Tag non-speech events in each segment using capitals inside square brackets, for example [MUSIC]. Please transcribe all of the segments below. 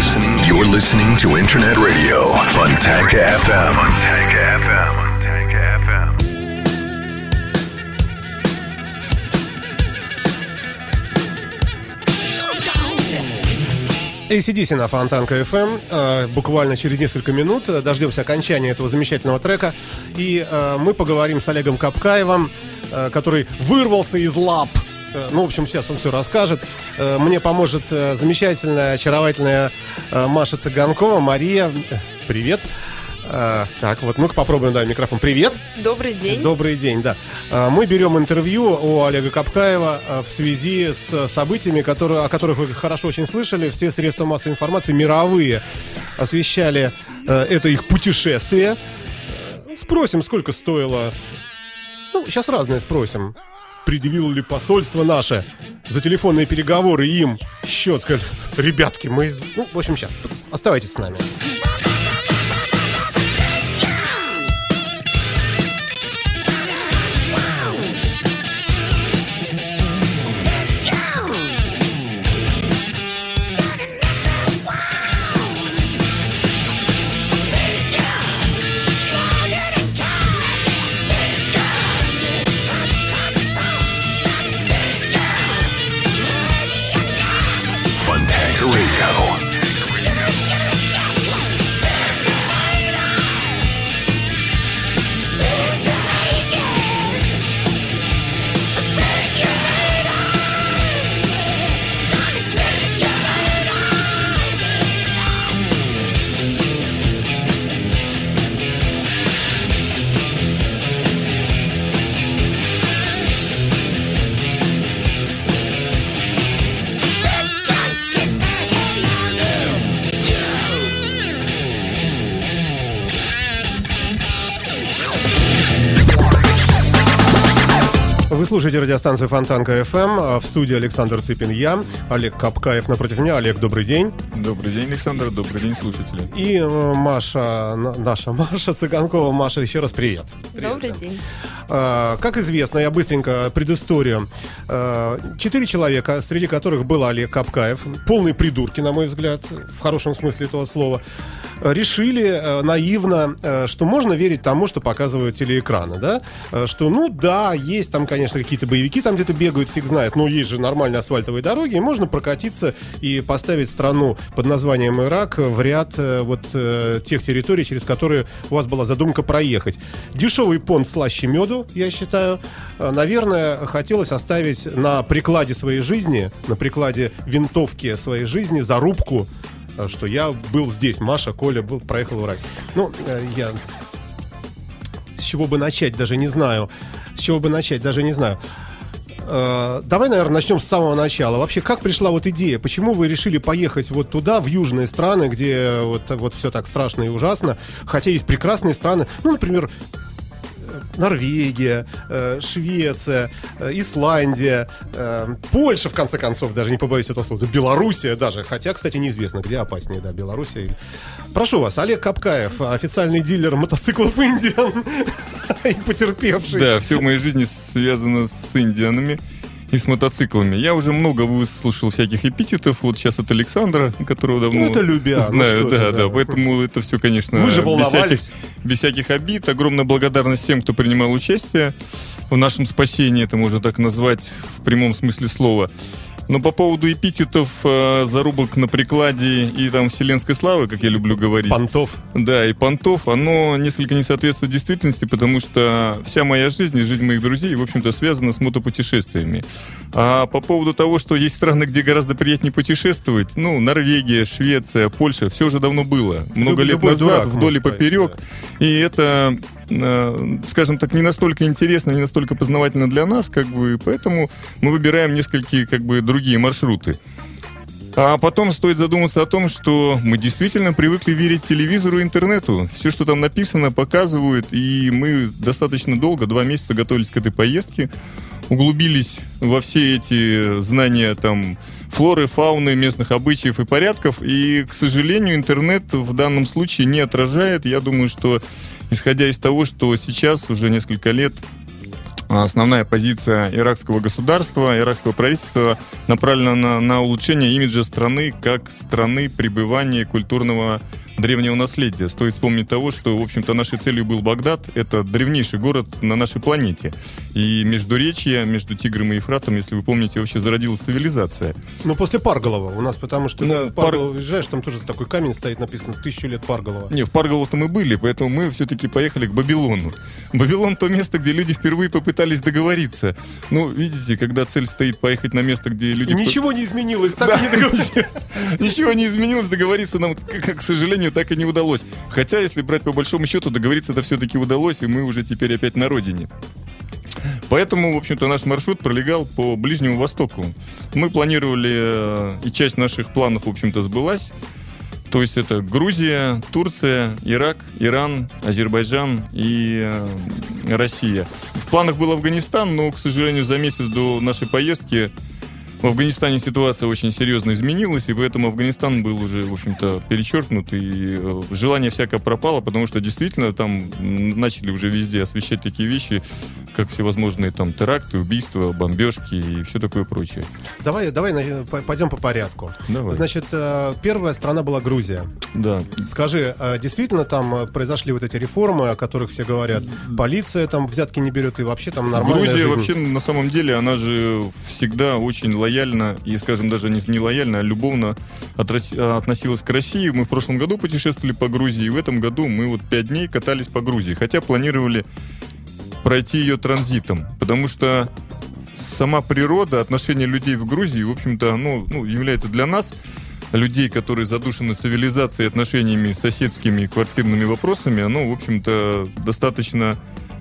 listening. You're listening to Internet Radio Fontanka FM. Fontanka FM. FM. ACDC на Фонтанка FM. Э, Буквально через несколько минут дождемся окончания этого замечательного трека. И э, мы поговорим с Олегом Капкаевым, э, который вырвался из лап. Э, Ну, в общем, сейчас он все расскажет. Э, Мне поможет э, замечательная, очаровательная Маша Цыганкова. Мария, привет. Так, вот мы попробуем, да, микрофон. Привет. Добрый день. Добрый день, да. Мы берем интервью у Олега Капкаева в связи с событиями, которые, о которых вы хорошо очень слышали. Все средства массовой информации мировые освещали это их путешествие. Спросим, сколько стоило... Ну, сейчас разное спросим. Предъявило ли посольство наше за телефонные переговоры им счет? Сказали, ребятки, мы... из-» Ну, в общем, сейчас. Оставайтесь с нами. Слушаете радиостанцию Фонтанка FM. а В студии Александр Цыпин я, Олег Капкаев напротив меня. Олег, добрый день. Добрый день, Александр. Добрый день, слушатели. И э, Маша, на- наша [LAUGHS] Маша Цыганкова. Маша, еще раз привет. Добрый день. А, Как известно, я быстренько предысторию. А, Четыре человека, среди которых был Олег Капкаев, полные придурки, на мой взгляд, в хорошем смысле этого слова, решили э, наивно, э, что можно верить тому, что показывают телеэкраны, да? Э, Что, ну да, есть там, конечно, какие-то боевики там где-то бегают, фиг знает, но есть же нормальные асфальтовые дороги, и можно прокатиться и поставить страну под названием Ирак в ряд вот тех территорий, через которые у вас была задумка проехать. Дешевый понт слаще меду, я считаю. Э, Наверное, хотелось оставить на прикладе своей жизни, на прикладе винтовки своей жизни зарубку, э, что я был здесь. Маша, Коля был, проехал в Ирак. Ну, э, я... С чего бы начать, даже не знаю. С чего бы начать, даже не знаю. Давай, наверное, начнем с самого начала. Вообще, как пришла вот идея? Почему вы решили поехать вот туда, в южные страны, где вот, вот все так страшно и ужасно? Хотя есть прекрасные страны, ну, например, Норвегия, э, Швеция, э, Исландия, э, Польша, в конце концов, даже не побоюсь этого слова, да Белоруссия даже, хотя, кстати, неизвестно, где опаснее, да, Белоруссия. Прошу вас, Олег Капкаев, официальный дилер мотоциклов Индиан [LAUGHS] и потерпевший. Да, все в моей жизни связано с индианами и с мотоциклами. Я уже много выслушал всяких эпитетов. Вот сейчас от Александра, которого давно Ну, это любя, ну знаю. да, это, да, да. Поэтому это все, конечно, Вы же без всяких, без всяких обид. Огромная благодарность всем, кто принимал участие в нашем спасении, это можно так назвать в прямом смысле слова. Но по поводу эпитетов, э, зарубок на прикладе и там вселенской славы, как я люблю говорить. Понтов. Да, и понтов, оно несколько не соответствует действительности, потому что вся моя жизнь и жизнь моих друзей, в общем-то, связана с мотопутешествиями. А по поводу того, что есть страны, где гораздо приятнее путешествовать, ну, Норвегия, Швеция, Польша, все уже давно было. Много лет любой назад, дурак вдоль и поперек. поехать, И это, э, скажем так, не настолько интересно, не настолько познавательно для нас, как бы, поэтому мы выбираем несколько, как бы, другие маршруты. А потом стоит задуматься о том, что мы действительно привыкли верить телевизору и интернету. Все, что там написано, показывают, и мы достаточно долго, два месяца готовились к этой поездке, углубились во все эти знания там флоры, фауны, местных обычаев и порядков, и, к сожалению, интернет в данном случае не отражает. Я думаю, что, исходя из того, что сейчас уже несколько лет основная позиция иракского государства, иракского правительства направлена на, на улучшение имиджа страны как страны пребывания культурного древнего наследия. Стоит вспомнить того, что, в общем-то, нашей целью был Багдад. Это древнейший город на нашей планете. И между речья, между Тигром и Ефратом, если вы помните, вообще зародилась цивилизация. Ну, после Парголова у нас, потому что Ну, в Парголово въезжаешь, там тоже такой камень стоит, написано «Тысячу лет Парголова». Не, в Парголо-то мы были, поэтому мы все-таки поехали к Вавилону. Вавилон то место, где люди впервые попытались договориться. Ну, видите, когда цель стоит поехать на место, где люди... Ничего не изменилось, так не [LAUGHS] договорились. Ничего не изменилось, договориться нам, к, к сожалению, так и не удалось. Хотя, если брать по большому счету, договориться-то все-таки удалось, и мы уже теперь опять на родине. Поэтому, в общем-то, наш маршрут пролегал по Ближнему Востоку. Мы планировали, э, и часть наших планов, в общем-то, сбылась. То есть это Грузия, Турция, Ирак, Иран, Азербайджан и э, Россия. В планах был Афганистан, но, к сожалению, за месяц до нашей поездки в Афганистане ситуация очень серьезно изменилась, и поэтому Афганистан был уже, в общем-то, перечеркнут, и э, желание всякое пропало, потому что действительно там начали уже везде освещать такие вещи, как всевозможные там теракты, убийства, бомбежки и все такое прочее. Давай, давай пойдем по порядку. Давай. Значит, э, первая страна была Грузия. Да. Скажи, а действительно там э, произошли вот эти реформы, о которых все говорят? Полиция там взятки не берет и вообще там нормальная Грузия жизнь? вообще на самом деле, она же всегда очень лояльно и, скажем, даже не, не лояльно, а любовно относилась к России. Мы в прошлом году путешествовали по Грузии, и в этом году мы вот пять дней катались по Грузии, хотя планировали пройти ее транзитом, потому что сама природа, отношение людей в Грузии, в общем-то, оно ну, является для нас людей, которые задушены цивилизацией, отношениями соседскими квартирными вопросами, оно, в общем-то, достаточно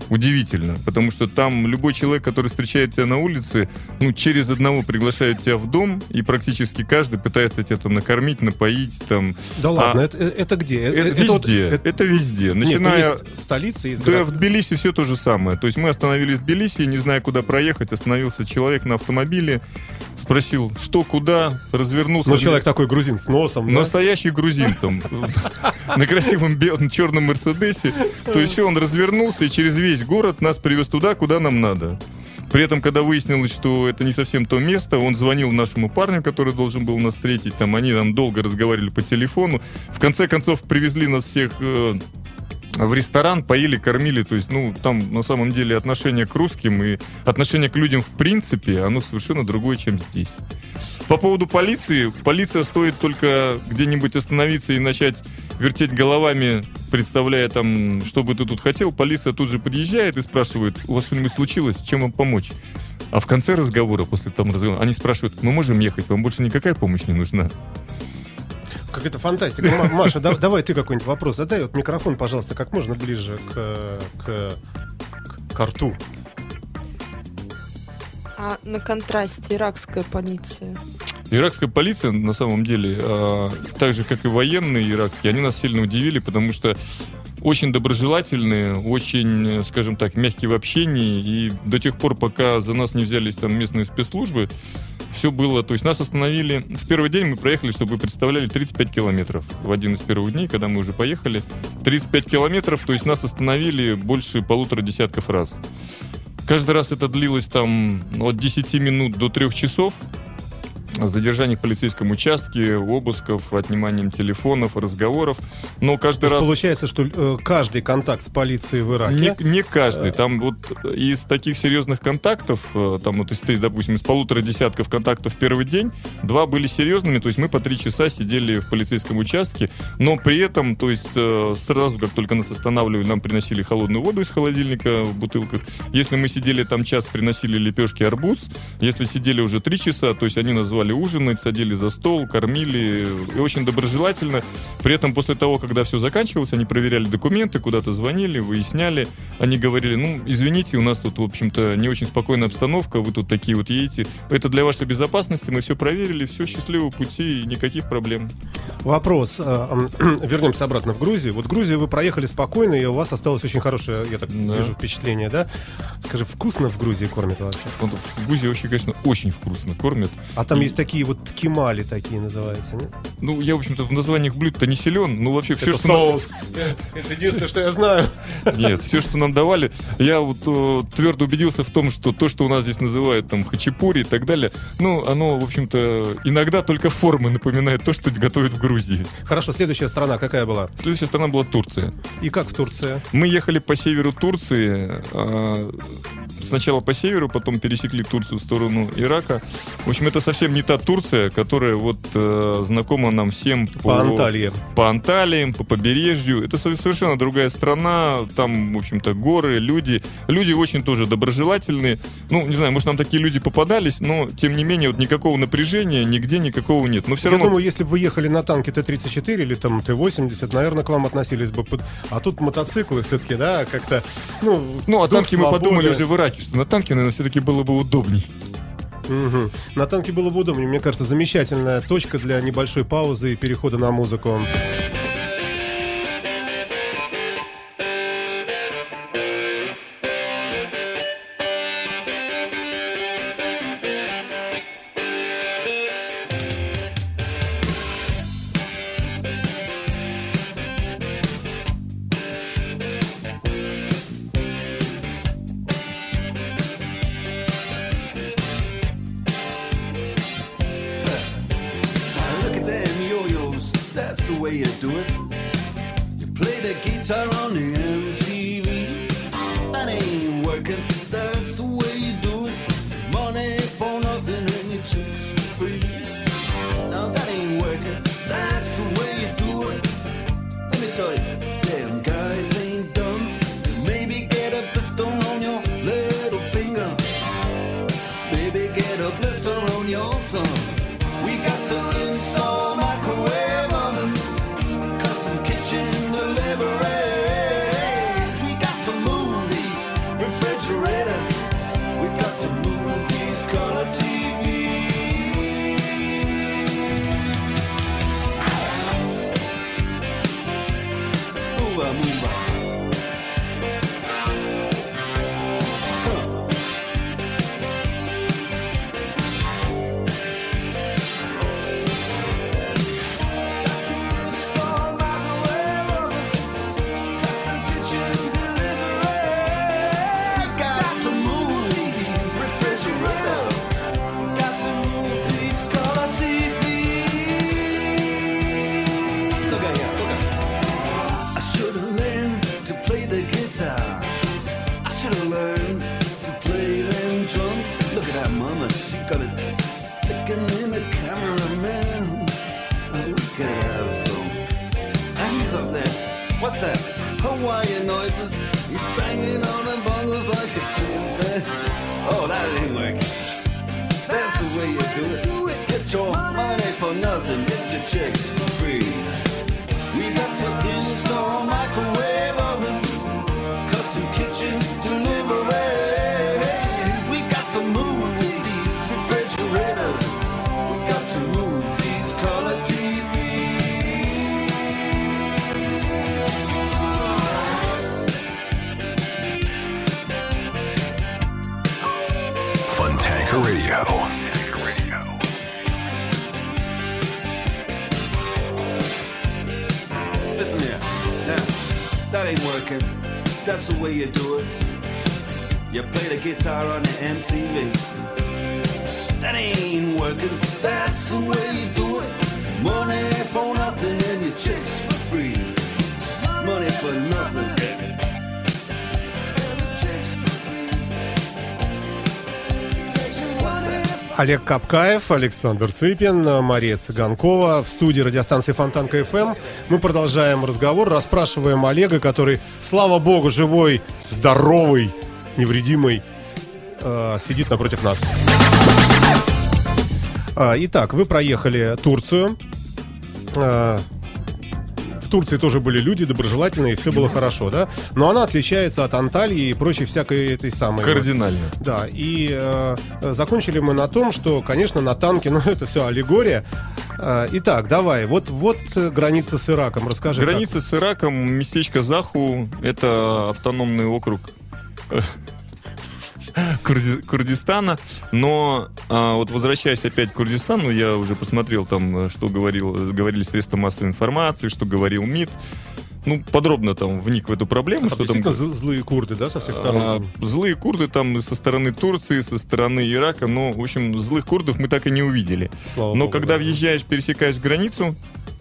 удивительно, потому что там любой человек, который встречает тебя на улице, ну, через одного приглашает тебя в дом, и практически каждый пытается тебя там накормить, напоить, там... Да ладно, А, это, э, это где? Это, это везде, это- это везде. Нет, ну, Начиная... есть столица, есть Да, город. в Тбилиси все то же самое. То есть мы остановились в Тбилиси, не зная, куда проехать, остановился человек на автомобиле, спросил, что, куда, развернулся. Ну, человек такой грузин с носом, да? Настоящий грузин там на красивом белом черном Мерседесе. То есть он развернулся и через весь город нас привез туда, куда нам надо. При этом, когда выяснилось, что это не совсем то место, он звонил нашему парню, который должен был нас встретить. Там они там долго разговаривали по телефону. В конце концов привезли нас всех э, в ресторан, поели, кормили. То есть, ну, там на самом деле отношение к русским и отношение к людям в принципе, оно совершенно другое, чем здесь. По поводу полиции. Полиция стоит только где-нибудь остановиться и начать вертеть головами, представляя там, что бы ты тут хотел. Полиция тут же подъезжает и спрашивает, у вас что-нибудь случилось, чем вам помочь? А в конце разговора, после там разговора, они спрашивают, мы можем ехать, вам больше никакая помощь не нужна. Какая-то фантастика. Ма- Маша, да- давай ты какой-нибудь вопрос задай. Вот микрофон, пожалуйста, как можно ближе к, к, к, к рту. А на контрасте иракская полиция. Иракская полиция, на самом деле, а, так же, как и военные иракские, они нас сильно удивили, потому что очень доброжелательные, очень, э, скажем так, мягкие в общении, и до тех пор, пока за нас не взялись там местные спецслужбы, все было, то есть нас остановили, в первый день мы проехали, чтобы вы представляли, 35 километров в один из первых дней, когда мы уже поехали, 35 километров, то есть нас остановили больше полутора десятков раз. Каждый раз это длилось там от 10 минут до 3 часов, задержаний в полицейском участке, обысков, отниманием телефонов, разговоров. Но каждый раз... Получается, что э, каждый контакт с полицией в Ираке... Не, не каждый. Там вот из таких серьезных контактов, э, там вот из, допустим, из полутора десятков контактов в первый день, два были серьезными, то есть мы по три часа сидели в полицейском участке, но при этом, то есть э, сразу, как только нас останавливали, нам приносили холодную воду из холодильника в бутылках. Если мы сидели там час, приносили лепешки арбуз. Если сидели уже три часа, то есть они назвали ужинать, садили за стол, кормили и очень доброжелательно. При этом после того, когда все заканчивалось, они проверяли документы, куда-то звонили, выясняли. Они говорили, ну, извините, у нас тут, в общем-то, не очень спокойная обстановка, вы тут такие вот едете. Это для вашей безопасности, мы все проверили, все, счастливого пути никаких проблем. Вопрос. э, [CLEARS THROAT] Вернемся обратно в Грузию. Вот Грузию вы проехали спокойно, и у вас осталось очень хорошее, я так Да. вижу, впечатление, да? Скажи, вкусно в Грузии кормят вообще? В Грузии вообще, конечно, очень вкусно кормят. А там И- есть такие вот ткемали такие называются, нет? Ну, я, в общем-то, в названиях блюд-то не силен, но вообще все, Это что... нам- соус. [LAUGHS] Это единственное, что я знаю. Нет, все, что нам давали, я вот э, твердо убедился в том, что то, что у нас здесь называют там хачапури и так далее, ну, оно, в общем-то, иногда только формы напоминает то, что готовят в Грузии. Хорошо, следующая страна какая была? Следующая страна была Турция. И как в Турции? Мы ехали по северу Турции, а, сначала по северу, потом пересекли Турцию в сторону Ирака. В общем, это совсем не та Турция, которая вот э, знакома нам всем По Анталии. по Анталиям, по побережью. Это со- совершенно другая страна. Там, в общем-то, горы, люди. Люди очень тоже доброжелательные. Ну, не знаю, может, нам такие люди попадались, но, тем не менее, вот никакого напряжения нигде никакого нет. Но все Я равно... думаю, если бы вы ехали на танке Т-34 или там Т-80, наверное, к вам относились бы... под- А тут мотоциклы все-таки, да, как-то... Ну, Ну, а танки мы свободы. подумали уже в Ираке, что на танке, наверное, все-таки было бы удобней. Мгм. На танке было бы удобнее. Мне кажется, замечательная точка для небольшой паузы и перехода на музыку. That's the way you do it. Money for nothing and your chicks for free. Money for nothing. Олег Капкаев, Александр Цыпин, Мария Цыганкова в студии радиостанции Фонтанка ФМ. Мы продолжаем разговор, расспрашиваем Олега, который, слава богу, живой, здоровый, невредимый, э, сидит напротив нас. А, Итак, вы проехали Турцию. А, В Турции тоже были люди доброжелательные, все было хорошо, да? Но она отличается от Анталии и прочей всякой этой самой... вот, Кардинально. да, и э, закончили мы на том, что, конечно, на танке, [LAUGHS] ну это все аллегория, А, Итак, давай, вот, вот граница с Ираком, расскажи. как. Граница с Ираком, местечко Заху, это автономный округ Курди- Курдистана. Но а, вот возвращаясь опять к Курдистану, я уже посмотрел там, э, что говорил, говорили средства массовой информации, что говорил МИД. Ну, подробно там вник в эту проблему, Там что там злые курды, да, со всех а, сторон? злые курды там со стороны Турции, со стороны Ирака, но, в общем, злых курдов мы так и не увидели. Слава Но богу, когда да. въезжаешь, пересекаешь границу,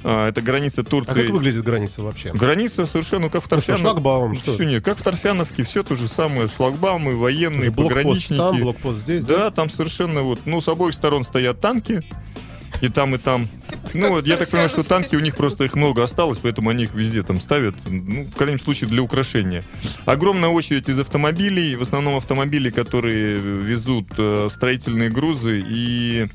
а, это граница А Турции. как выглядит граница вообще? Граница совершенно ну, как в Ну что, Торфяновке. шлагбаум, что? Все нет, как в Торфяновке, все то же самое. Шлагбаумы, военные, Блокпост пограничники. там, блокпост здесь, Да, там совершенно вот, ну, с обоих сторон стоят танки, и там, и там. Ну, вот я так понимаю, что танки у них просто их много осталось, поэтому они их везде там ставят, ну, в крайнем случае, для украшения. Огромная очередь из автомобилей, в основном автомобили, которые везут э, строительные грузы и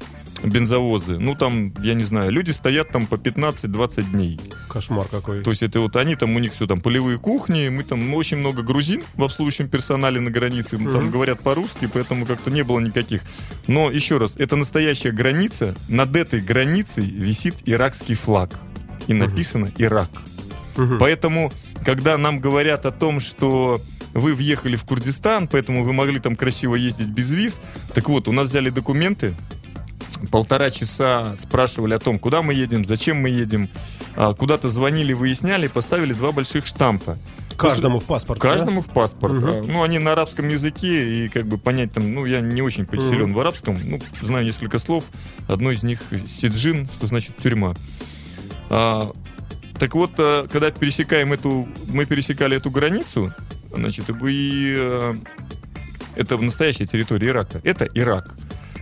бензовозы. Ну, там, я не знаю, люди стоят там по 15-20 дней. Кошмар какой. То есть это вот они там, у них все там полевые кухни, мы там очень много грузин в обслуживающем персонале на границе, ну, там Мгм. говорят по-русски, поэтому как-то не было никаких. Но еще раз, это настоящая граница, над этой границей висит иракский флаг. И написано Ирак. Мгм. Поэтому, когда нам говорят о том, что вы въехали в Курдистан, поэтому вы могли там красиво ездить без виз, так вот, у нас взяли документы, полтора часа спрашивали о том, куда мы едем, зачем мы едем, а, куда-то звонили, выясняли, поставили два больших штампа. Каждому в паспорт. да? Каждому в паспорт. А, Ну, они на арабском языке, и как бы понять там, ну, я не очень силен Мгм. в арабском, ну, знаю несколько слов. Одно из них сиджин, что значит тюрьма. А, так вот, а, когда пересекаем эту, мы пересекали эту границу, значит, и это настоящая территория Ирака. Это Ирак.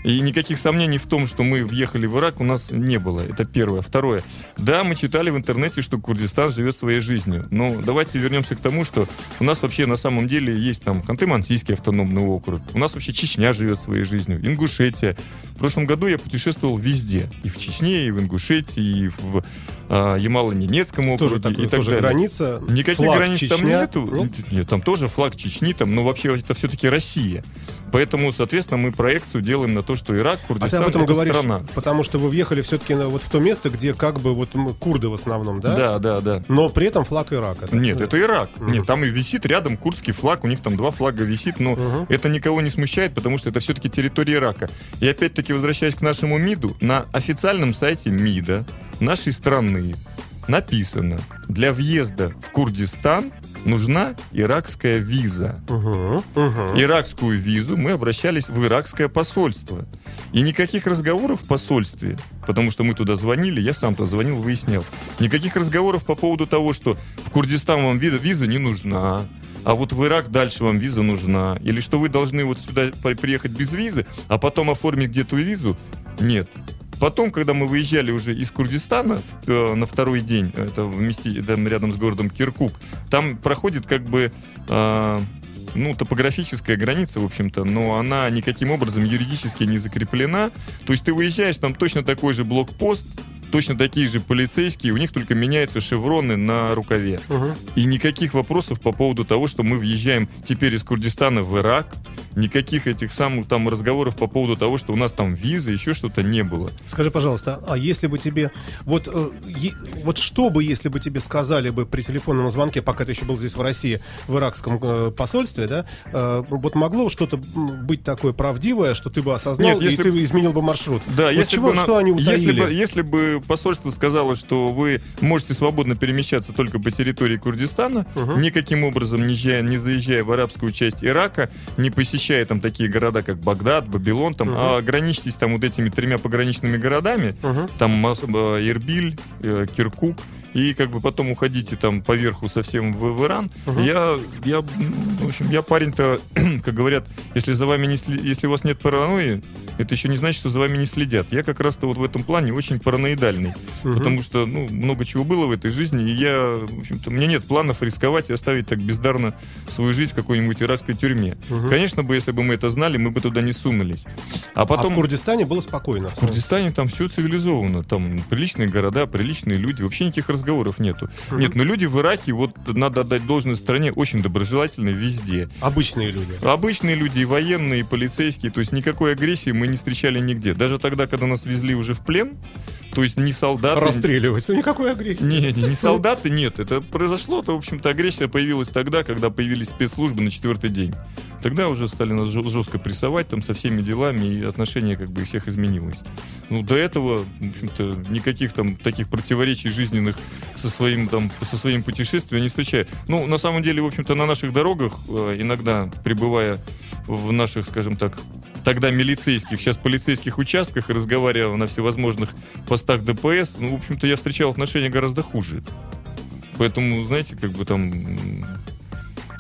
И никаких сомнений в том, что мы въехали в Ирак, у нас не было. Это первое. Второе. Да, мы читали в интернете, что Курдистан живет своей жизнью. Но давайте вернемся к тому, что у нас вообще на самом деле есть там Ханты-Мансийский автономный округ. У нас вообще Чечня живет своей жизнью. Ингушетия. В прошлом году я путешествовал везде. И в Чечне, и в Ингушетии, и в а, Ямало-Ненецком округе, Тоже, так, и так тоже далее. граница. Никаких флаг границ там Чечня. нету. Нет? Нет, там тоже флаг Чечни, там, но вообще это все-таки Россия. Поэтому, соответственно, мы проекцию делаем на то, что Ирак, А Курдистан этом это говоришь, страна. потому что вы въехали все-таки вот в то место, где как бы вот курды в основном, да? Да, да, да. Но при этом флаг Ирака. так Нет, это Ирак. Мгм. Нет, там и висит рядом курдский флаг, у них там два флага висит, но Мгм. это никого не смущает, потому что это все-таки территория Ирака. И опять-таки, возвращаясь к нашему МИДу, на официальном сайте МИДа нашей страны написано, для въезда в Курдистан нужна иракская виза. Мгм, мгм. иракскую визу, мы обращались в иракское посольство. И никаких разговоров в посольстве, потому что мы туда звонили, я сам туда звонил, выяснял. Никаких разговоров по поводу того, что в Курдистан вам виза, не нужна, а вот в Ирак дальше вам виза нужна. Или что вы должны вот сюда при- приехать без визы, а потом оформить где-то визу. Нет. Потом, когда мы выезжали уже из Курдистана э, на второй день, это в месте, там рядом с городом Киркук, там проходит как бы э, ну, топографическая граница, в общем-то, но она никаким образом юридически не закреплена. То есть ты выезжаешь, там точно такой же блокпост, точно такие же полицейские, у них только меняются шевроны на рукаве. Мгм. И никаких вопросов по поводу того, что мы въезжаем теперь из Курдистана в Ирак, никаких этих самых там разговоров по поводу того, что у нас там виза, еще что-то не было. Скажи, пожалуйста, а если бы тебе... Вот, э, вот что бы, если бы тебе сказали бы при телефонном звонке, пока ты еще был здесь в России, в иракском э, посольстве, да, э, вот могло что-то быть такое правдивое, что ты бы осознал, Нет, если и ты изменил бы маршрут? Да, Вот если чего, бы, на- что они утаили? если бы, если бы посольство сказало, что вы можете свободно перемещаться только по территории Курдистана, Мгм. никаким образом не, заезжая- не заезжая в арабскую часть Ирака, не посещая там такие города, как Багдад, Бабилон, там, Мгм. а ограничьтесь там вот этими тремя пограничными городами, Мгм. там э, Ирбиль, э, Киркук, и как бы потом уходите там поверху совсем в, в Иран. Мгм. Я, я, в общем, я парень-то, [CLEARS THROAT] как говорят, если за вами не сли- если у вас нет паранойи, это еще не значит, что за вами не следят. Я как раз-то вот в этом плане очень параноидальный, Мгм. потому что, ну, много чего было в этой жизни, и я, в общем-то, мне нет планов рисковать и оставить так бездарно свою жизнь в какой-нибудь иракской тюрьме. Мгм. Конечно бы, если бы мы это знали, мы бы туда не сунулись. А А потом... в Курдистане было спокойно. В Курдистане там все цивилизованно. Там приличные города, приличные люди. Вообще никаких разговоров нету. Нет, но люди в Ираке, вот надо отдать должное стране, очень доброжелательные везде. Обычные люди. Обычные люди, и военные, и полицейские. То есть никакой агрессии мы не встречали нигде. Даже тогда, когда нас везли уже в плен, То есть не солдаты... Расстреливать. Ну, никакой агрессии. Не, не, не солдаты, нет. Это произошло, это, в общем-то, агрессия появилась тогда, когда появились спецслужбы на четвертый день. Тогда уже стали нас жестко прессовать там со всеми делами, и отношение как бы всех изменилось. Ну, до этого, в общем-то, никаких там таких противоречий жизненных со своим там, со своим путешествием не встречаю. Ну, на самом деле, в общем-то, на наших дорогах, э, иногда пребывая в наших, скажем так, тогда милицейских, сейчас полицейских участках и разговаривая на всевозможных постах ДПС, ну, в общем-то, я встречал отношения гораздо хуже. Поэтому, знаете, как бы там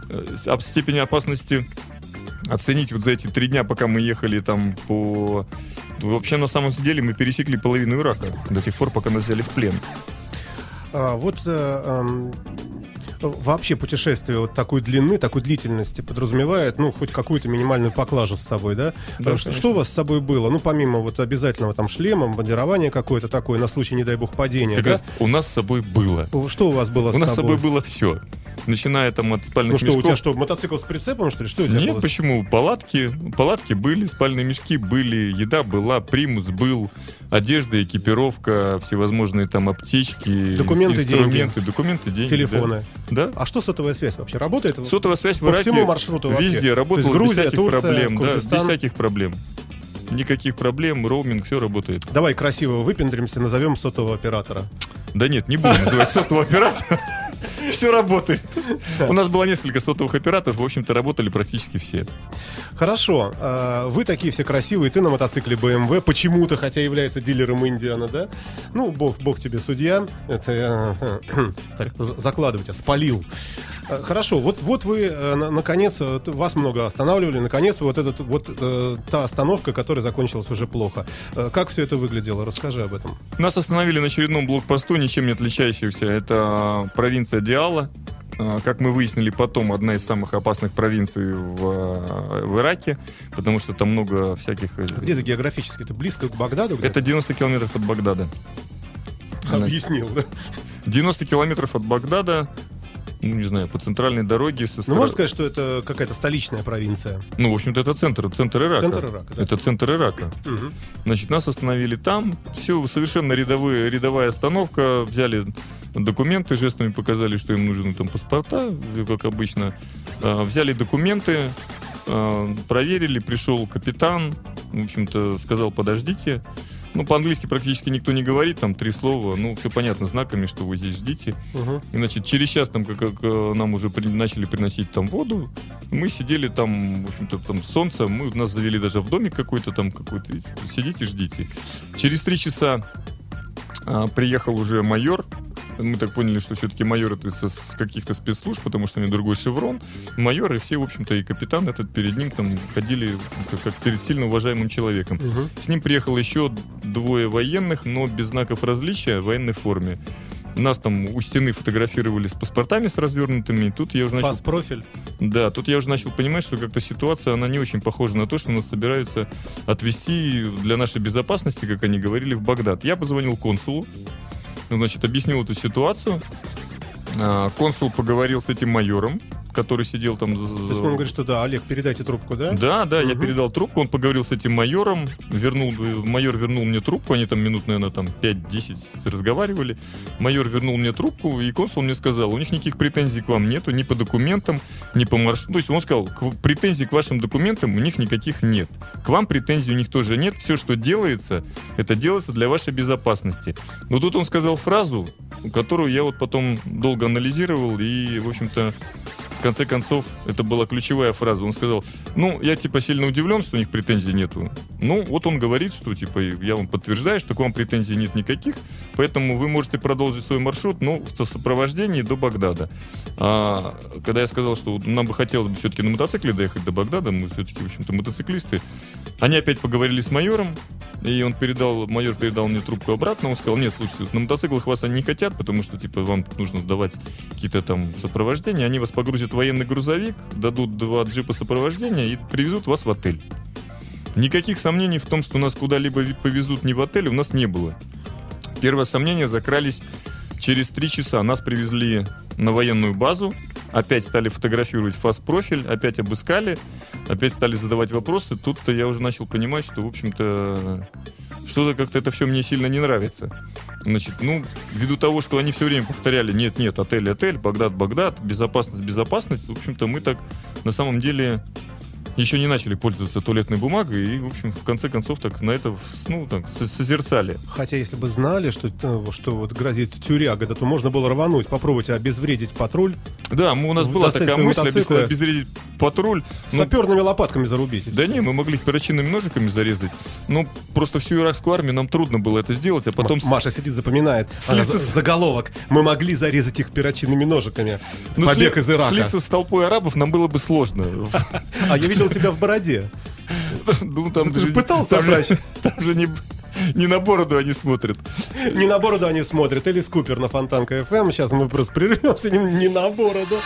э, об степени опасности оценить вот за эти три дня, пока мы ехали там по... Вообще, на самом деле, мы пересекли половину Ирака до тех пор, пока нас взяли в плен. А, вот э, эм, вообще путешествие вот такой длины, такой длительности подразумевает, ну, хоть какую-то минимальную поклажу с собой, да? Да, что, что у вас с собой было? Ну, помимо вот обязательного там шлема, бандирования какое-то такое на случай, не дай бог, падения, Как да? у нас с собой было. Что у вас было У нас с собой собой? было все. Начиная там от спальных Ну что, у мешков. тебя что, мотоцикл с прицепом, что ли? Что у тебя Нет, было? почему? Палатки, палатки были, спальные мешки были, еда была, примус был, одежда, экипировка, всевозможные там аптечки, Документы, инструменты, документы, деньги. Телефоны. Да. да. А что сотовая связь вообще? Работает? Сотовая связь в По Ираке всему маршруту вообще? везде То работала есть Грузия, без всяких Турция, проблем. Да, без Курдистан? всяких проблем. Никаких проблем, роуминг, все работает. Давай красиво выпендримся, назовем сотового оператора. Да нет, не будем называть сотового оператора. Все работает. У нас было несколько сотовых операторов, в общем-то, работали практически все. Хорошо, а, вы такие все красивые, ты на мотоцикле BMW, почему-то, хотя является дилером Индиана, да? Ну, бог, бог тебе судья, это я э, так, за- закладывать, а спалил. А, Хорошо, вот, вот вы, э, на- наконец, э, вас много останавливали, наконец, вот этот, вот э, та остановка, которая закончилась уже плохо. Как все это выглядело? Расскажи об этом. Нас остановили на очередном блокпосту, ничем не отличающегося. Это провинция Диала. А, Как мы выяснили потом, одна из самых опасных провинций в, э, в Ираке, потому что там много всяких... э, Где ты географически? Это близко к Багдаду? где-то? Это 90 километров от Багдада. [LAUGHS] Объяснил, да? 90 километров от Багдада, ну, не знаю, по центральной дороге со Ну, стороны... можно сказать, что это какая-то столичная провинция. Ну, в общем-то, это центр, центр Ирака. Центр Ирака, да. Это центр Ирака. Мгм. Значит, нас остановили там. Все, совершенно рядовые, рядовая остановка. Взяли документы, жестами показали, что им нужны там паспорта, как обычно. А, Взяли документы, а, проверили, пришел капитан, в общем-то, сказал, подождите. Ну, по-английски практически никто не говорит, там три слова, ну, все понятно, знаками, что вы здесь ждите. Мгм. И, значит, через час там, как, как, э, нам уже при- начали приносить там воду, мы сидели там, в общем-то, там солнце, мы нас завели даже в домик какой-то там, какой-то, видите, сидите, ждите. Через три часа а, приехал уже майор, мы так поняли, что все-таки майор это с каких-то спецслужб, потому что у него другой шеврон. Майор и все, в общем-то, и капитан этот перед ним там ходили как, как перед сильно уважаемым человеком. Мгм. С ним приехало еще двое военных, но без знаков различия, в военной форме. Нас там у стены фотографировали с паспортами с развернутыми. Тут я уже начал, Фас-профиль. да, тут я уже начал понимать, что как-то ситуация, она не очень похожа на то, что нас собираются отвезти для нашей безопасности, как они говорили, в Багдад. Я позвонил консулу, значит, объяснил эту ситуацию. А, Консул поговорил с этим майором, который сидел там... То есть он говорит, что да, Олег, передайте трубку, да? да, да, я Мгм. передал трубку, он поговорил с этим майором, вернул, э, майор вернул мне трубку, они там минут, наверное, там 5-10 разговаривали. Майор вернул мне трубку, и консул мне сказал, у них никаких претензий к вам нету, ни по документам, ни по маршруту. То есть он сказал, «К- претензий к вашим документам у них никаких нет. К вам претензий у них тоже нет. Все, что делается, это делается для вашей безопасности. Но тут он сказал фразу, которую я вот потом долго анализировал, и, в общем-то, в конце концов, это была ключевая фраза. Он сказал, ну, я типа сильно удивлен, что у них претензий нету. Ну, вот он говорит, что типа я вам подтверждаю, что к вам претензий нет никаких, поэтому вы можете продолжить свой маршрут, но в сопровождении до Багдада. А, когда я сказал, что нам бы хотелось бы все-таки на мотоцикле доехать до Багдада, мы все-таки, в общем-то, мотоциклисты, они опять поговорили с майором, и он передал, майор передал мне трубку обратно, он сказал, нет, слушайте, на мотоциклах вас они не хотят, потому что, типа, вам нужно сдавать какие-то там сопровождения, они вас погрузят в военный грузовик, дадут два джипа сопровождения и привезут вас в отель. Никаких сомнений в том, что нас куда-либо повезут не в отель, у нас не было. Первые сомнения закрались через три часа. Нас привезли на военную базу, опять стали фотографировать фас-профиль, опять обыскали, опять стали задавать вопросы. Тут-то я уже начал понимать, что, в общем-то, что-то как-то это все мне сильно не нравится. Значит, ну, ввиду того, что они все время повторяли, нет, нет, отель, отель, Багдад, Багдад, безопасность, безопасность, в общем-то, мы так на самом деле еще не начали пользоваться туалетной бумагой и, в общем, в конце концов так на это, ну, так, со- созерцали. Хотя, если бы знали, что, э, что вот грозит тюряга, да, то можно было рвануть, попробовать обезвредить патруль, Да, мы, у нас была такая мысль обезвредить патруль. с Ну, саперными лопатками зарубить. Да не, мы могли их перочинными ножиками зарезать. Но просто всю иракскую армию нам трудно было это сделать, а потом... М- Маша сидит, запоминает. Слиться Она с- заголовок. Мы могли зарезать их перочинными ножиками. Ну, Побег сли- из Ирака. Слиться с толпой арабов нам было бы сложно. [LAUGHS] А я видел тебя в бороде. Ну, там Ты же пытался там же-. Там же не не на бороду они смотрят. Не на бороду они смотрят. Или Скупер на Фонтанка FM. Сейчас мы просто прервемся. Не, не на бороду.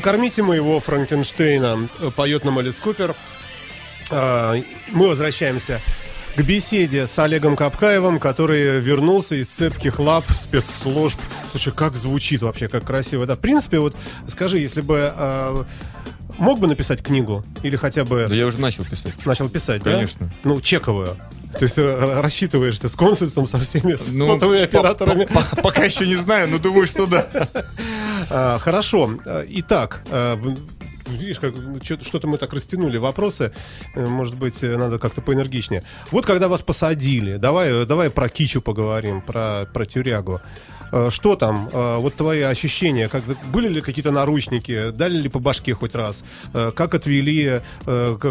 Накормите моего Франкенштейна, поет нам Элис Купер. А, Мы возвращаемся к беседе с Олегом Капкаевым, который вернулся из цепких лап спецслужб. Слушай, как звучит вообще, как красиво. Да, в принципе, вот скажи, если бы а, мог бы написать книгу или хотя бы Да я уже начал писать. начал писать, да? Конечно. Ну, чековую. То есть э, рассчитываешься с консульством, со всеми с Ну, сотовыми по- операторами. по- по- Пока еще не знаю, но думаю, что да. [LAUGHS] А, Хорошо. А, Итак, в- видишь, как ну, что-то мы так растянули вопросы. Э, Может быть, э, надо как-то поэнергичнее. Вот когда вас посадили, давай, э, давай про кичу поговорим, про, про тюрягу. Э, Что там? Э, Вот твои ощущения? Как, были ли какие-то наручники? Дали ли по башке хоть раз? Э, Как отвели?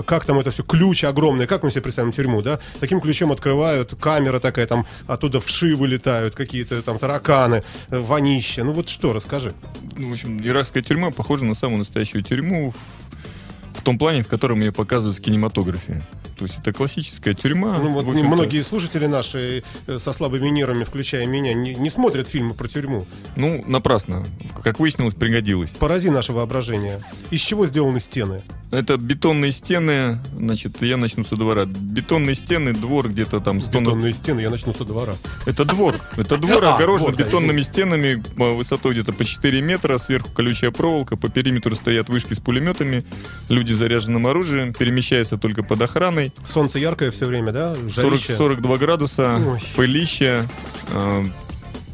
Как там это все? Ключ огромный. Как мы себе представим тюрьму, да? Таким ключом открывают, камера такая, там оттуда вши вылетают, какие-то там тараканы, вонище. Ну вот что, расскажи. Ну, в общем, иракская тюрьма похожа на самую настоящую тюрьму в, в том плане, в котором ее показывают в кинематографе. То есть это классическая тюрьма. Ну, вот многие слушатели наши э, со слабыми нервами, включая меня, не, не смотрят фильмы про тюрьму. Ну, напрасно. Как выяснилось, пригодилось. Порази наше воображение. Из чего сделаны стены? Это бетонные стены, значит, я начну со двора. Бетонные стены, двор где-то там 100 на- Бетонные стены, я начну со двора. Это двор. Это двор [LAUGHS] А, огорожен бетонными стенами а, высотой где-то по 4 метра, сверху колючая проволока, по периметру стоят вышки с пулеметами, люди заряженным оружием, перемещаются только под охраной. Солнце яркое все время, да? 40, Жарище. 42 градуса, Ой. пылища.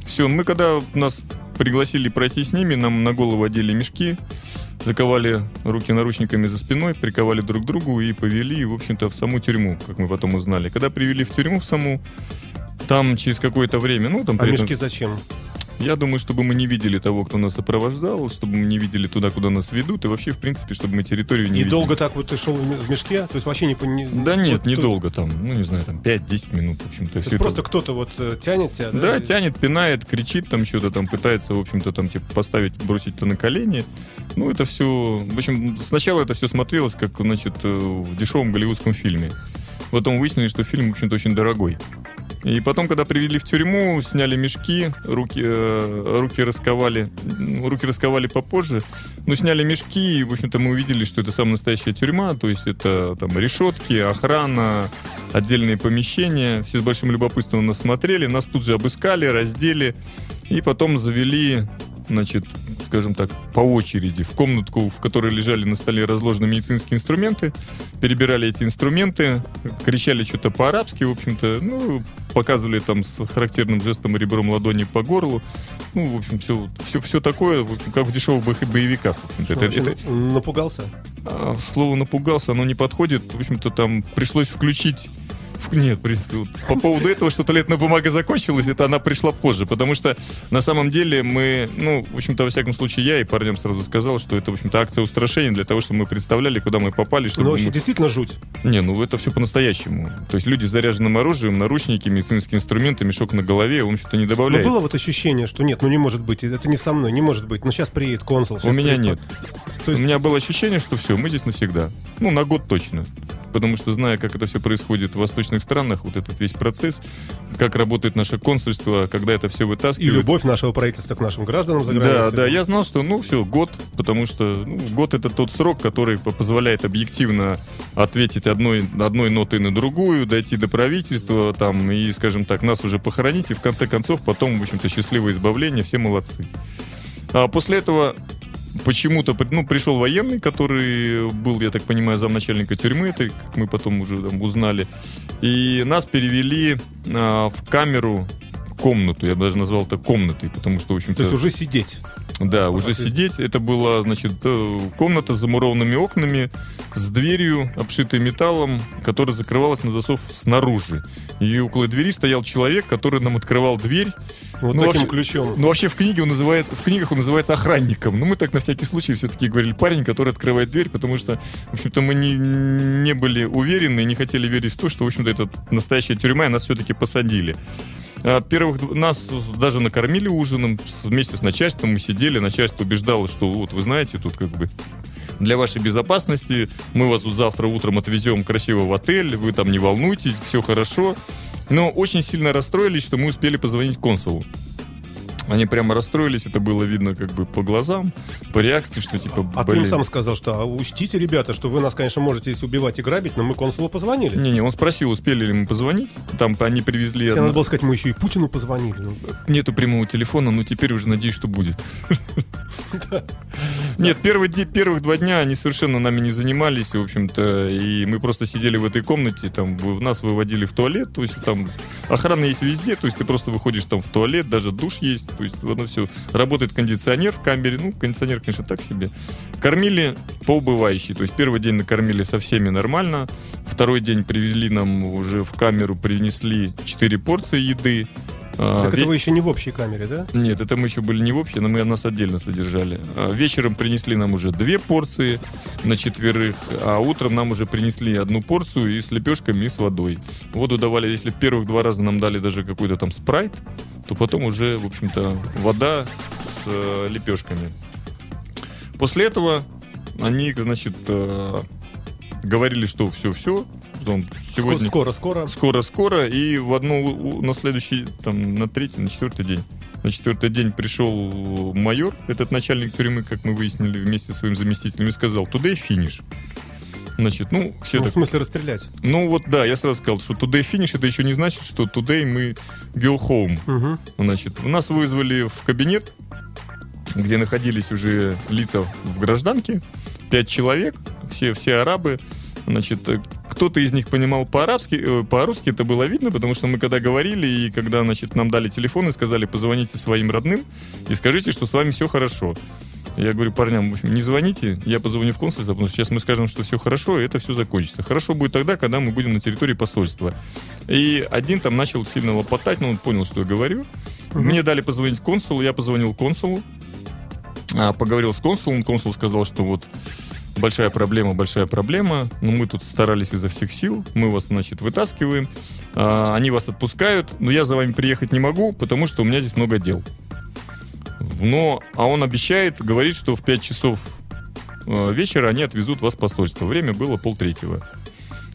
все, мы когда нас пригласили пройти с ними, нам на голову одели мешки, заковали руки наручниками за спиной, приковали друг к другу и повели, в общем-то, в саму тюрьму, как мы потом узнали. Когда привели в тюрьму в саму, там через какое-то время, ну, там А при этом- мешки зачем? Я думаю, чтобы мы не видели того, кто нас сопровождал, чтобы мы не видели туда, куда нас ведут, и вообще, в принципе, чтобы мы территорию не И видели. долго так вот ты шел в мешке? То есть вообще не... не- Да нет, вот тут- недолго там, ну, не знаю, там 5-10 минут, в общем-то. то есть всё это- просто кто-то вот э, тянет тебя, да? Да, И- тянет, пинает, кричит там что-то там, пытается, в общем-то, там, типа, поставить, бросить-то на колени. Ну, это все... В общем, сначала это все смотрелось, как, значит, э, в дешевом голливудском фильме. Потом выяснили, что фильм, в общем-то, очень дорогой. И потом, когда привели в тюрьму, сняли мешки, руки, э, руки расковали, руки расковали попозже, но сняли мешки, и, в общем-то, мы увидели, что это самая настоящая тюрьма, то есть это там решетки, охрана, отдельные помещения. Все с большим любопытством нас смотрели, нас тут же обыскали, раздели, и потом завели, значит, скажем так, по очереди в комнатку, в которой лежали на столе разложены медицинские инструменты, перебирали эти инструменты, кричали что-то по-арабски, в общем-то, ну, показывали там с характерным жестом и ребром ладони по горлу. Ну, в общем, все, все, все такое, в общем, как в дешевых боевиках. Что, Это- это- Напугался? а, слово напугался, оно не подходит. В общем-то, там пришлось включить. Нет, по поводу этого, что туалетная бумага закончилась, это она пришла позже, потому что на самом деле мы, ну, в общем-то, во всяком случае, я и парням сразу сказал, что это, в общем-то, акция устрашения для того, чтобы мы представляли, куда мы попали, чтобы Ну, вообще, мы- действительно жуть. Не, ну это все по-настоящему. То есть люди с заряженным оружием, наручники, медицинские инструменты, мешок на голове, в общем-то, не Но добавляет. было вот ощущение, что нет, ну не может быть, это не со мной, не может быть. Ну сейчас приедет консул. У щас меня приедет- нет. То есть- У меня было ощущение, что все, мы здесь навсегда. Ну, на год точно. Потому что, зная, как это все происходит в восточных странах, вот этот весь процесс, как работает наше консульство, когда это все И вытаскивают. любовь нашего правительства к нашим гражданам за Да, границей. да, я знал, что, ну, все, год, потому что ну, год это тот срок, который по- позволяет объективно ответить одной, одной нотой на другую, дойти до правительства, там, и, скажем так, нас уже похоронить, и в конце концов потом, в общем-то, счастливое избавление, все молодцы. А после этого почему-то, ну, пришел военный, который был, я так понимаю, замначальника тюрьмы, это как мы потом уже там узнали, и нас перевели а, в камеру, комнату, я бы даже назвал это комнатой, потому что, в общем-то... То есть уже сидеть. Да, уже то есть- сидеть. Это была, значит, э, комната с замурованными окнами, с дверью, обшитой металлом, которая закрывалась на засов снаружи. И около двери стоял человек, который нам открывал дверь. Вот Ну, таким вообще- ключом. Ну, вообще в книге он называет, в книгах он называется охранником. Но мы так на всякий случай все-таки говорили парень, который открывает дверь, потому что, в общем-то, мы не, не были уверены и не хотели верить в то, что, в общем-то, это настоящая тюрьма, и нас все-таки посадили. А, Первых нас даже накормили ужином вместе с начальством. Мы сидели, начальство убеждало, что вот вы знаете, тут как бы для вашей безопасности мы вас вот завтра утром отвезем красиво в отель, вы там не волнуйтесь, все хорошо. Но очень сильно расстроились, что мы успели позвонить консулу. Они прямо расстроились, это было видно как бы по глазам, по реакции, что типа, А ты им блин. сам сказал, что а учтите, ребята, что вы нас, конечно, можете здесь убивать и грабить, но мы консулу позвонили. Не-не, он спросил, успели ли мы позвонить. Там они привезли... Тебе одно- надо было сказать, мы еще и Путину позвонили. Ну, Нету прямого телефона, но теперь уже надеюсь, что будет. [LAUGHS] Нет, первых два дня они совершенно нами не занимались, в общем-то, и мы просто сидели в этой комнате, там нас выводили в туалет, то есть там охрана есть везде, то есть ты просто выходишь там в туалет, даже душ есть, то есть оно все. Работает кондиционер в камере, ну, кондиционер, конечно, так себе. Кормили по убывающей, то есть первый день накормили со всеми нормально, второй день привезли нам уже в камеру, принесли 4 порции еды, так ве- это вы еще не в общей камере, да? нет, это мы еще были не в общей, но мы нас отдельно содержали. А, Вечером принесли нам уже две порции на четверых, а утром нам уже принесли одну порцию и с лепешками, и с водой. Воду давали, если первых два раза нам дали даже какой-то там спрайт, то потом уже, в общем-то, вода с э, лепешками. После этого они, значит, э, говорили, что все-все, потом сегодня... Скоро, скоро. Скоро-скоро, и в одну, на следующий, там, на третий, на четвертый день. На четвертый день пришел майор, этот начальник тюрьмы, как мы выяснили, вместе со своим заместителем, и сказал, today finish. Значит, ну, все Ну, в так... смысле расстрелять. Ну, вот, да, я сразу сказал, что today finish, это еще не значит, что today мы go home. Мгм. Значит, нас вызвали в кабинет, где находились уже лица в гражданке, пять человек, все, все арабы. Значит, э, кто-то из них понимал по-арабски, э, по-русски это было видно, потому что мы когда говорили, и когда, значит, нам дали телефон и сказали, позвоните своим родным и скажите, что с вами все хорошо. Я говорю парням, в общем, не звоните, я позвоню в консульство, потому что сейчас мы скажем, что все хорошо, и это все закончится. Хорошо будет тогда, когда мы будем на территории посольства. И один там начал сильно лопотать, но он понял, что я говорю. Мне дали позвонить консулу, я позвонил консулу, а, поговорил с консулом, консул сказал, что вот большая проблема, большая проблема, но мы тут старались изо всех сил, мы вас, значит, вытаскиваем, а, они вас отпускают, но я за вами приехать не могу, потому что у меня здесь много дел. Но, а он обещает, говорит, что в 5 часов э, вечера они отвезут вас в посольство. Время было полтретьего.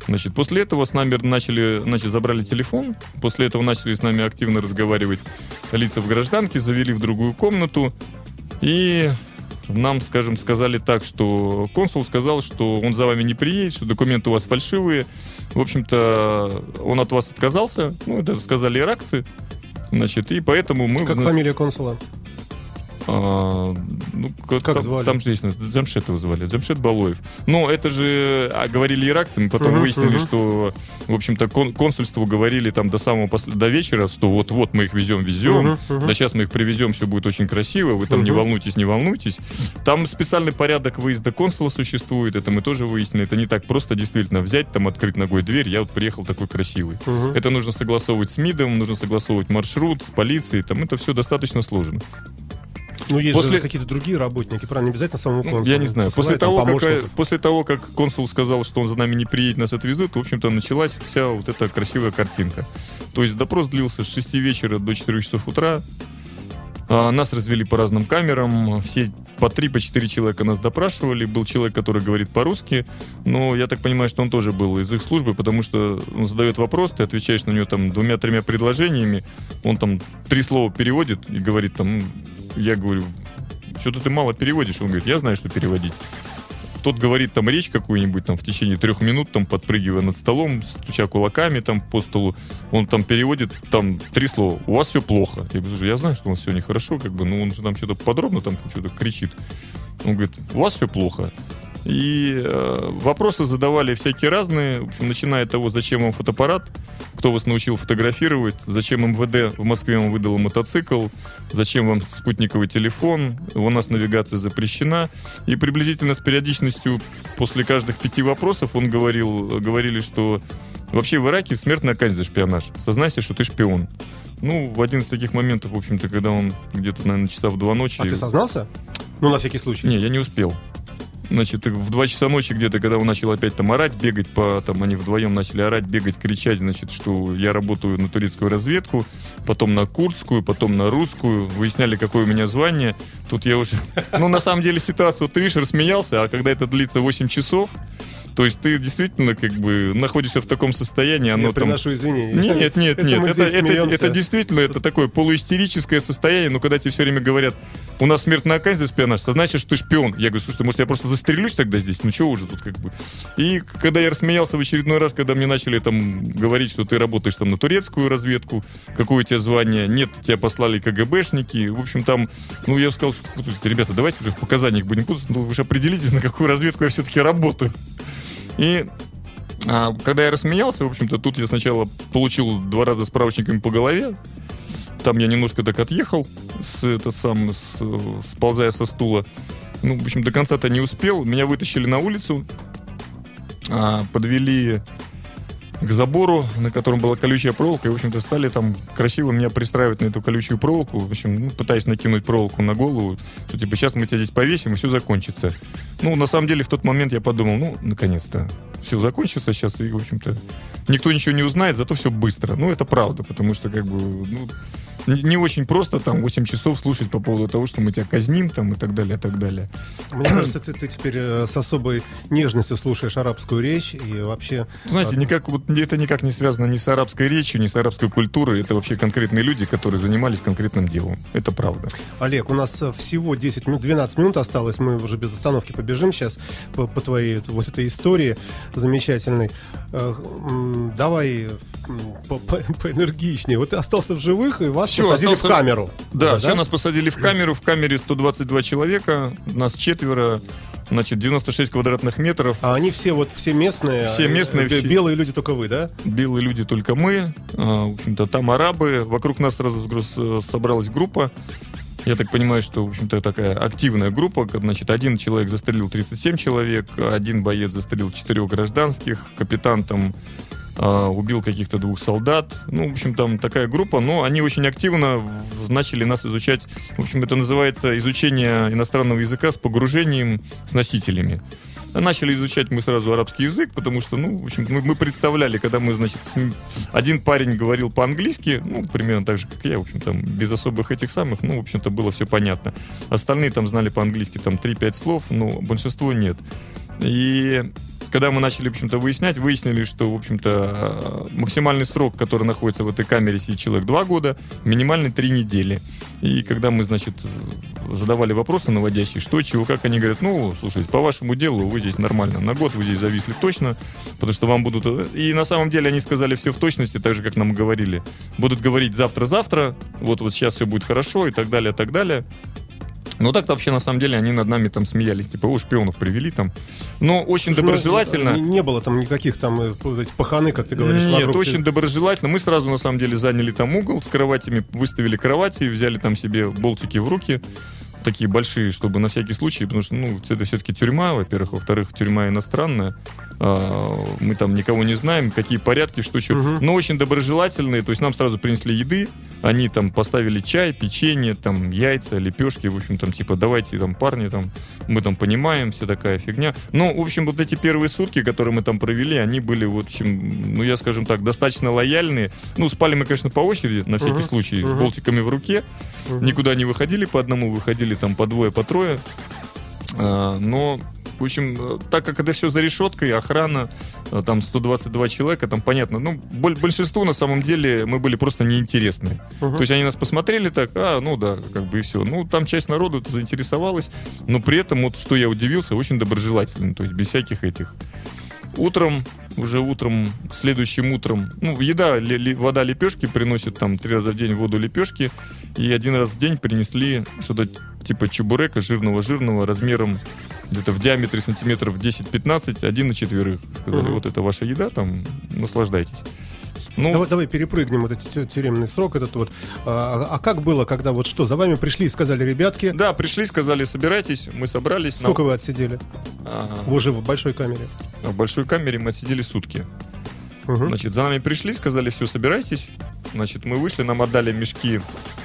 Значит, после этого с нами начали, значит, забрали телефон, после этого начали с нами активно разговаривать лица в гражданке, завели в другую комнату, и нам, скажем, сказали так, что консул сказал, что он за вами не приедет, что документы у вас фальшивые. В общем-то, он от вас отказался, ну, это сказали иракцы. Значит, и поэтому мы... Как фамилия консула? А, ну, как, Как там, звали? Там же есть, ну, Джамшет его звали, Джамшет Балоев. Но это же а, говорили иракцы, мы потом Мгм, выяснили, мгм. что, в общем-то, кон- консульству говорили там до самого посл- до вечера, что вот-вот мы их везем, везем, Мгм, мгм. да сейчас мы их привезем, все будет очень красиво, вы там не Мгм. волнуйтесь, не волнуйтесь. Там специальный порядок выезда консула существует, это мы тоже выяснили, это не так просто действительно взять, там открыть ногой дверь, я вот приехал такой красивый. Мгм. Это нужно согласовывать с МИДом, нужно согласовывать маршрут с полицией, там это все достаточно сложно. Ну, есть После- же какие-то другие работники, правильно? Не обязательно самому консулу. я не знаю. После того, как, помощников. после того, как консул сказал, что он за нами не приедет, нас отвезут, в общем-то, началась вся вот эта красивая картинка. То есть допрос длился с 6 вечера до 4 часов утра. А, Нас развели по разным камерам. Все по 3 по 4 человека нас допрашивали. Был человек, который говорит по-русски. Но я так понимаю, что он тоже был из их службы, потому что он задает вопрос, ты отвечаешь на него там двумя-тремя предложениями. Он там три слова переводит и говорит там, «М, я говорю, что-то ты мало переводишь. Он говорит, я знаю, что переводить. Тот говорит там речь какую-нибудь там в течение трех минут, там подпрыгивая над столом, стуча кулаками там по столу. Он там переводит там три слова. У вас все плохо. Я говорю, я знаю, что у нас все нехорошо, как бы, но он же там что-то подробно там что-то кричит. Он говорит, у вас все плохо. И э, вопросы задавали всякие разные, в общем, начиная от того, зачем вам фотоаппарат, кто вас научил фотографировать, зачем МВД в Москве вам выдал мотоцикл, зачем вам спутниковый телефон, у нас навигация запрещена. И приблизительно с периодичностью после каждых пяти вопросов он говорил, говорили, что вообще в Ираке смертная казнь за шпионаж. Сознайся, что ты шпион. Ну, в один из таких моментов, в общем-то, когда он где-то, наверное, часа в два ночи... А ты сознался? Ну, на всякий случай. Не, я не успел. Значит, в 2 часа ночи где-то, когда он начал опять там орать, бегать по, там они вдвоем начали орать, бегать, кричать, значит, что я работаю на турецкую разведку, потом на курдскую, потом на русскую, выясняли, какое у меня звание. Тут я уже, [LAUGHS] ну, на самом деле ситуация, вот ты видишь, рассмеялся, а когда это длится 8 часов, То есть ты действительно как бы находишься в таком состоянии, оно Я там... приношу извинения. Нет, нет, Это нет. Это, это, смеемся. это действительно это такое полуистерическое состояние, но когда тебе все время говорят, у нас смертная казнь за шпионаж, это значит, что ты шпион. Я говорю, слушай, может, я просто застрелюсь тогда здесь? Ну, что уже тут как бы. И когда я рассмеялся в очередной раз, когда мне начали там говорить, что ты работаешь там на турецкую разведку, какое у тебя звание, нет, тебя послали КГБшники. В общем, там, ну, я сказал, что, ребята, давайте уже в показаниях будем путаться, ну, вы же определитесь, на какую разведку я все-таки работаю. И а, когда я рассмеялся, в общем-то, тут я сначала получил два раза справочниками по голове. Там я немножко так отъехал, с, этот сам, с, сползая со стула. Ну, в общем, до конца-то не успел. Меня вытащили на улицу, а, подвели к забору, на котором была колючая проволока, и, в общем-то, стали там красиво меня пристраивать на эту колючую проволоку, в общем, ну, пытаясь накинуть проволоку на голову, что, типа, сейчас мы тебя здесь повесим, и все закончится. Ну, на самом деле, в тот момент я подумал, ну, наконец-то, все закончится сейчас, и, в общем-то, никто ничего не узнает, зато все быстро. Ну, это правда, потому что, как бы, ну, не очень просто там 8 часов слушать по поводу того, что мы тебя казним там и так далее, и так далее. Мне [CLEARS THROAT] кажется, ты, ты теперь э, с особой нежностью слушаешь арабскую речь и вообще... Знаете, а, никак, вот, это никак не связано ни с арабской речью, ни с арабской культурой. Это вообще конкретные люди, которые занимались конкретным делом. Это правда. Олег, у нас э, всего 10 минут, 12 минут осталось, мы уже без остановки побежим сейчас по, по твоей вот этой истории замечательной. Э, Давай по- по- поэнергичнее. Вот ты остался в живых, и вас Всё, посадили остался- в камеру. Да, Уже, все, нас посадили в камеру. В камере 122 человека, нас четверо, значит, 96 квадратных метров. А они все вот все местные. Все а, местные, бе- все- Белые люди только вы, да? Белые люди только мы. а, В общем-то, там арабы. Вокруг нас сразу груз- собралась группа. Я так понимаю, что, в общем-то, такая активная группа. Значит, один человек застрелил 37 человек, один боец застрелил четырех гражданских, капитан там убил каких-то двух солдат. Ну, в общем, там такая группа, но они очень активно начали нас изучать. В общем, это называется изучение иностранного языка с погружением с носителями. Начали изучать мы сразу арабский язык, потому что, ну, в общем, мы, мы представляли, когда мы, значит, ним- один парень говорил по-английски, ну, примерно так же, как я, в общем, там, без особых этих самых, ну, в общем-то, было все понятно. Остальные там знали по-английски там 3-5 слов, но большинство нет. И когда мы начали, в общем-то, выяснять, выяснили, что, в общем-то, максимальный срок, который находится в этой камере, сидит человек 2 года, минимальный 3 недели. И когда мы, значит, задавали вопросы наводящие, что, чего, как, они говорят, ну, слушайте, по вашему делу вы здесь нормально, на год вы здесь зависли точно, потому что вам будут... И на самом деле они сказали все в точности, так же, как нам говорили. Будут говорить завтра-завтра, вот, вот сейчас все будет хорошо и так далее, так далее. Ну так-то вообще, на самом деле, они над нами там смеялись, типа, о, шпионов привели там. Но очень доброжелательно. Ну, Не, не было там никаких там э, эти паханы, как ты говоришь. Нет, вокруг. очень доброжелательно. Мы сразу, на самом деле, заняли там угол с кроватями, выставили кровати, взяли там себе болтики в руки, такие большие, чтобы на всякий случай, потому что, ну, это все-таки тюрьма, во-первых, во-вторых, тюрьма иностранная, мы там никого не знаем, какие порядки, что еще. Мгм. Но очень доброжелательные, то есть нам сразу принесли еды, они там поставили чай, печенье, там яйца, лепешки, в общем, там типа давайте там парни, там мы там понимаем, вся такая фигня. Ну, в общем, вот эти первые сутки, которые мы там провели, они были, в общем, ну, я скажем так, достаточно лояльные. Ну, спали мы, конечно, по очереди, на всякий Мгм. случай, с Мгм. болтиками в руке. Мгм. Никуда не выходили по одному, выходили там по двое, по трое. А, но, в общем, э, так как это все за решеткой, охрана, э, там 122 человека, там понятно, ну, боль- большинству на самом деле мы были просто неинтересны. Мгм. То есть они нас посмотрели так, а, ну да, как бы и все. Ну, там часть народу заинтересовалась, но при этом, вот что я удивился, очень доброжелательно, то есть без всяких этих. Утром, уже утром, следующим утром, ну, еда, ли- ли- вода, лепешки приносят там три раза в день воду, лепешки, и один раз в день принесли что-то типа чебурека жирного-жирного размером где-то в диаметре сантиметров 10-15, один на четверых. Сказали, Мгм. вот это ваша еда, там, наслаждайтесь. Ну, Давай, давай перепрыгнем вот этот тю- тюремный срок этот вот. А, а как было, когда вот что, за вами пришли и сказали, ребятки, да, пришли, сказали, собирайтесь, мы собрались. нам- сколько вы отсидели? А, Вы уже в большой камере. в большой камере мы отсидели сутки. Мгм. Значит, за нами пришли, сказали, все, собирайтесь. Значит, мы вышли, нам отдали мешки,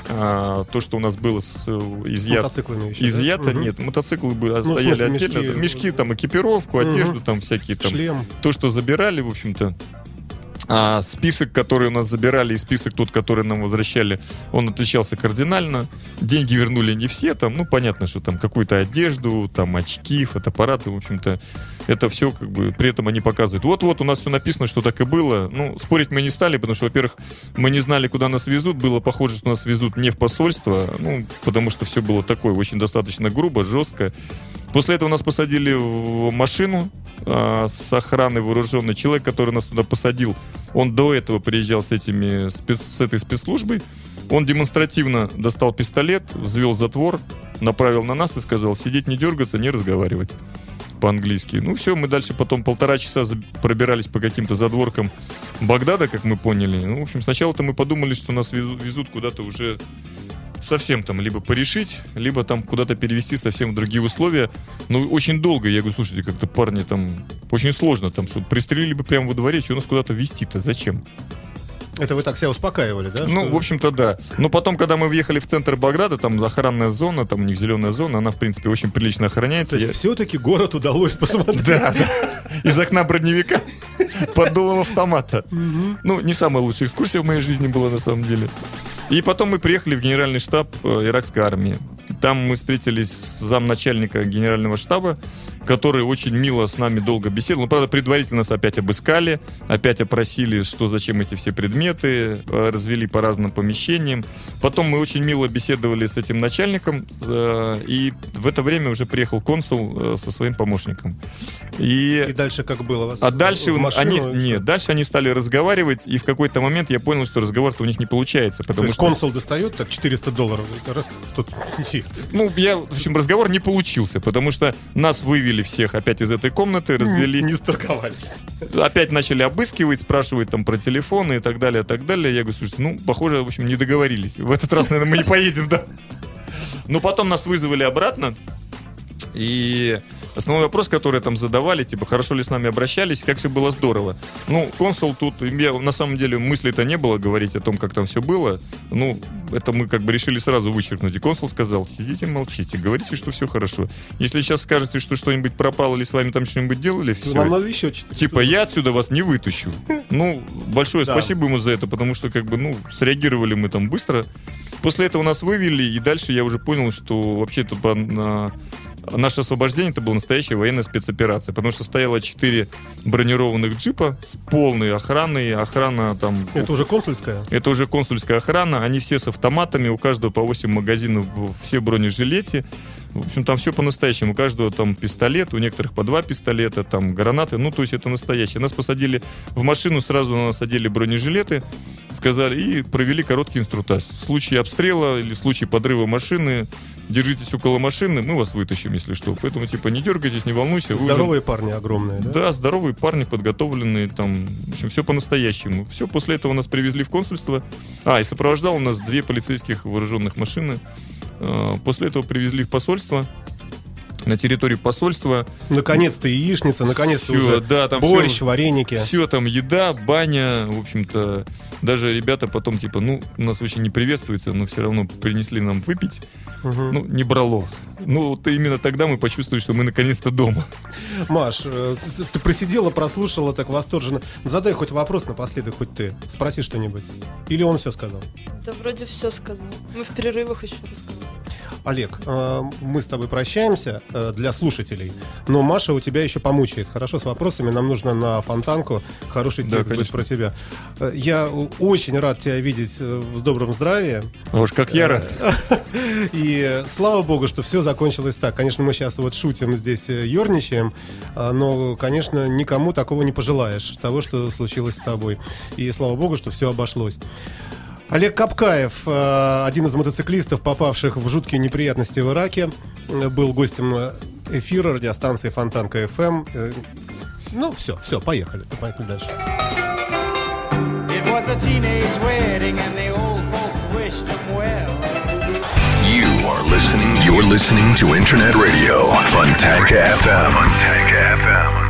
а, то, что у нас было с, э, С изъято. мотоциклами еще, да? Изъято, Мгм. нет, мотоциклы бы Ну, стояли отдельно. мешки, Мешки, там, экипировку, Мгм. одежду, там всякие там. Шлем. То, что забирали, в общем-то. А список, который у нас забирали, и список тот, который нам возвращали, он отличался кардинально. Деньги вернули не все, там, ну, понятно, что там какую-то одежду, там, очки, фотоаппараты, в общем-то, это все, как бы, при этом они показывают. Вот-вот, у нас все написано, что так и было. Ну, спорить мы не стали, потому что, во-первых, мы не знали, куда нас везут. Было похоже, что нас везут не в посольство, ну, потому что все было такое, очень достаточно грубо, жестко. После этого нас посадили в машину а, с охраной вооруженный человек, который нас туда посадил. Он до этого приезжал с этими с этой спецслужбой. Он демонстративно достал пистолет, взвел затвор, направил на нас и сказал: сидеть не дергаться, не разговаривать по-английски. Ну все, мы дальше потом полтора часа пробирались по каким-то задворкам Багдада, как мы поняли. Ну, в общем, сначала-то мы подумали, что нас везу- везут куда-то уже совсем там либо порешить, либо там куда-то перевести совсем в другие условия. Ну, очень долго. Я говорю, слушайте, как-то парни там... Очень сложно там, что пристрелили бы прямо во дворе, что нас куда-то везти-то? Зачем? Это вы так себя успокаивали, да? Ну, что- в общем-то, да. Но потом, когда мы въехали в центр Багдада, там охранная зона, там у них зеленая зона, она, в принципе, очень прилично охраняется. Я- все-таки город удалось посмотреть. Да, да. Из окна броневика под дулом автомата. Ну, не самая лучшая экскурсия в моей жизни была на самом деле. И потом мы приехали в генеральный штаб э, иракской армии. Там мы встретились с замначальника генерального штаба, который очень мило с нами долго беседовал. Ну, правда, предварительно нас опять обыскали, опять опросили, что, зачем эти все предметы, э, развели по разным помещениям. Потом мы очень мило беседовали с этим начальником, э, и в это время уже приехал консул э, со своим помощником. И И, дальше как было? Вас а дальше машину? они, нет, дальше они стали разговаривать, и в какой-то момент я понял, что разговор-то у них не получается, То потому есть что консул достает так 400 долларов. Раз, тут [LAUGHS] ну, я, в общем, разговор не получился, потому что нас вывели всех опять из этой комнаты, развели, Не сторговались. опять начали обыскивать, спрашивать там про телефоны и так далее, и так далее. Я говорю, слушайте, ну, похоже, в общем, не договорились. В этот раз, наверное, мы не поедем, да. Но потом нас вызвали обратно, и основной вопрос, который там задавали, типа, хорошо ли с нами обращались, как все было здорово. Ну, консул тут, я, на самом деле, мысли-то не было говорить о том, как там все было. Ну, это мы как бы решили сразу вычеркнуть. И консул сказал, сидите, молчите, говорите, что все хорошо. Если сейчас скажете, что что-нибудь пропало или с вами там что-нибудь делали, все. Нам надо еще 400 Типа, я отсюда вас не вытащу. [LAUGHS] Ну, большое Да. спасибо ему за это, потому что, как бы, ну, среагировали мы там быстро. После этого нас вывели, и дальше я уже понял, что вообще это по- на- наше освобождение это была настоящая военная спецоперация, потому что стояло четыре бронированных джипа с полной охраной, охрана там... Это уже консульская? Это уже консульская охрана, они все с автоматами, у каждого по 8 магазинов, все в бронежилете. В общем, там все по-настоящему. У каждого там пистолет, у некоторых по два пистолета, там гранаты. Ну, то есть это настоящее. Нас посадили в машину, сразу на нас одели бронежилеты, сказали и провели короткий инструктаж. В случае обстрела или в случае подрыва машины, держитесь около машины, мы вас вытащим, если что. Поэтому, типа, не дергайтесь, не волнуйся. Здоровые парни огромные, да? да, здоровые парни, подготовленные, там, в общем, все по-настоящему. Все, после этого нас привезли в консульство. А, и сопровождал у нас две полицейских вооруженных машины. А, После этого привезли в посольство. На территории посольства Наконец-то яичница, наконец-то Всё, уже да, там борщ, всё- вареники. все там еда, баня, в общем-то, даже ребята потом типа, ну, нас очень не приветствуется, но все равно принесли нам выпить, Мгм. ну, не брало. Ну, вот именно тогда мы почувствовали, что мы наконец-то дома. Маш, э, ты, просидела, прослушала так восторженно. Ну, Задай хоть вопрос напоследок, хоть ты. Спроси что-нибудь. Или он все сказал? Да вроде все сказал. Мы в перерывах еще рассказали. Олег, э, мы с тобой прощаемся э, для слушателей, но Маша у тебя еще помучает. Хорошо, с вопросами нам нужно на фонтанку. Хороший Да, текст будет конечно. про тебя. Э, Я очень рад тебя видеть в добром здравии. А уж как я рад. [LAUGHS] И слава богу, что все закончилось так. Конечно, мы сейчас вот шутим здесь, ерничаем, а, но, конечно, никому такого не пожелаешь, того, что случилось с тобой. И слава богу, что все обошлось. Олег Капкаев, э, один из мотоциклистов, попавших в жуткие неприятности в Ираке, э, был гостем эфира радиостанции Фонтанка ФМ. Э, Ну, все, все, поехали. Поехали дальше. You are listening. You're listening to Internet Radio Funtanka FM. Funtanka FM.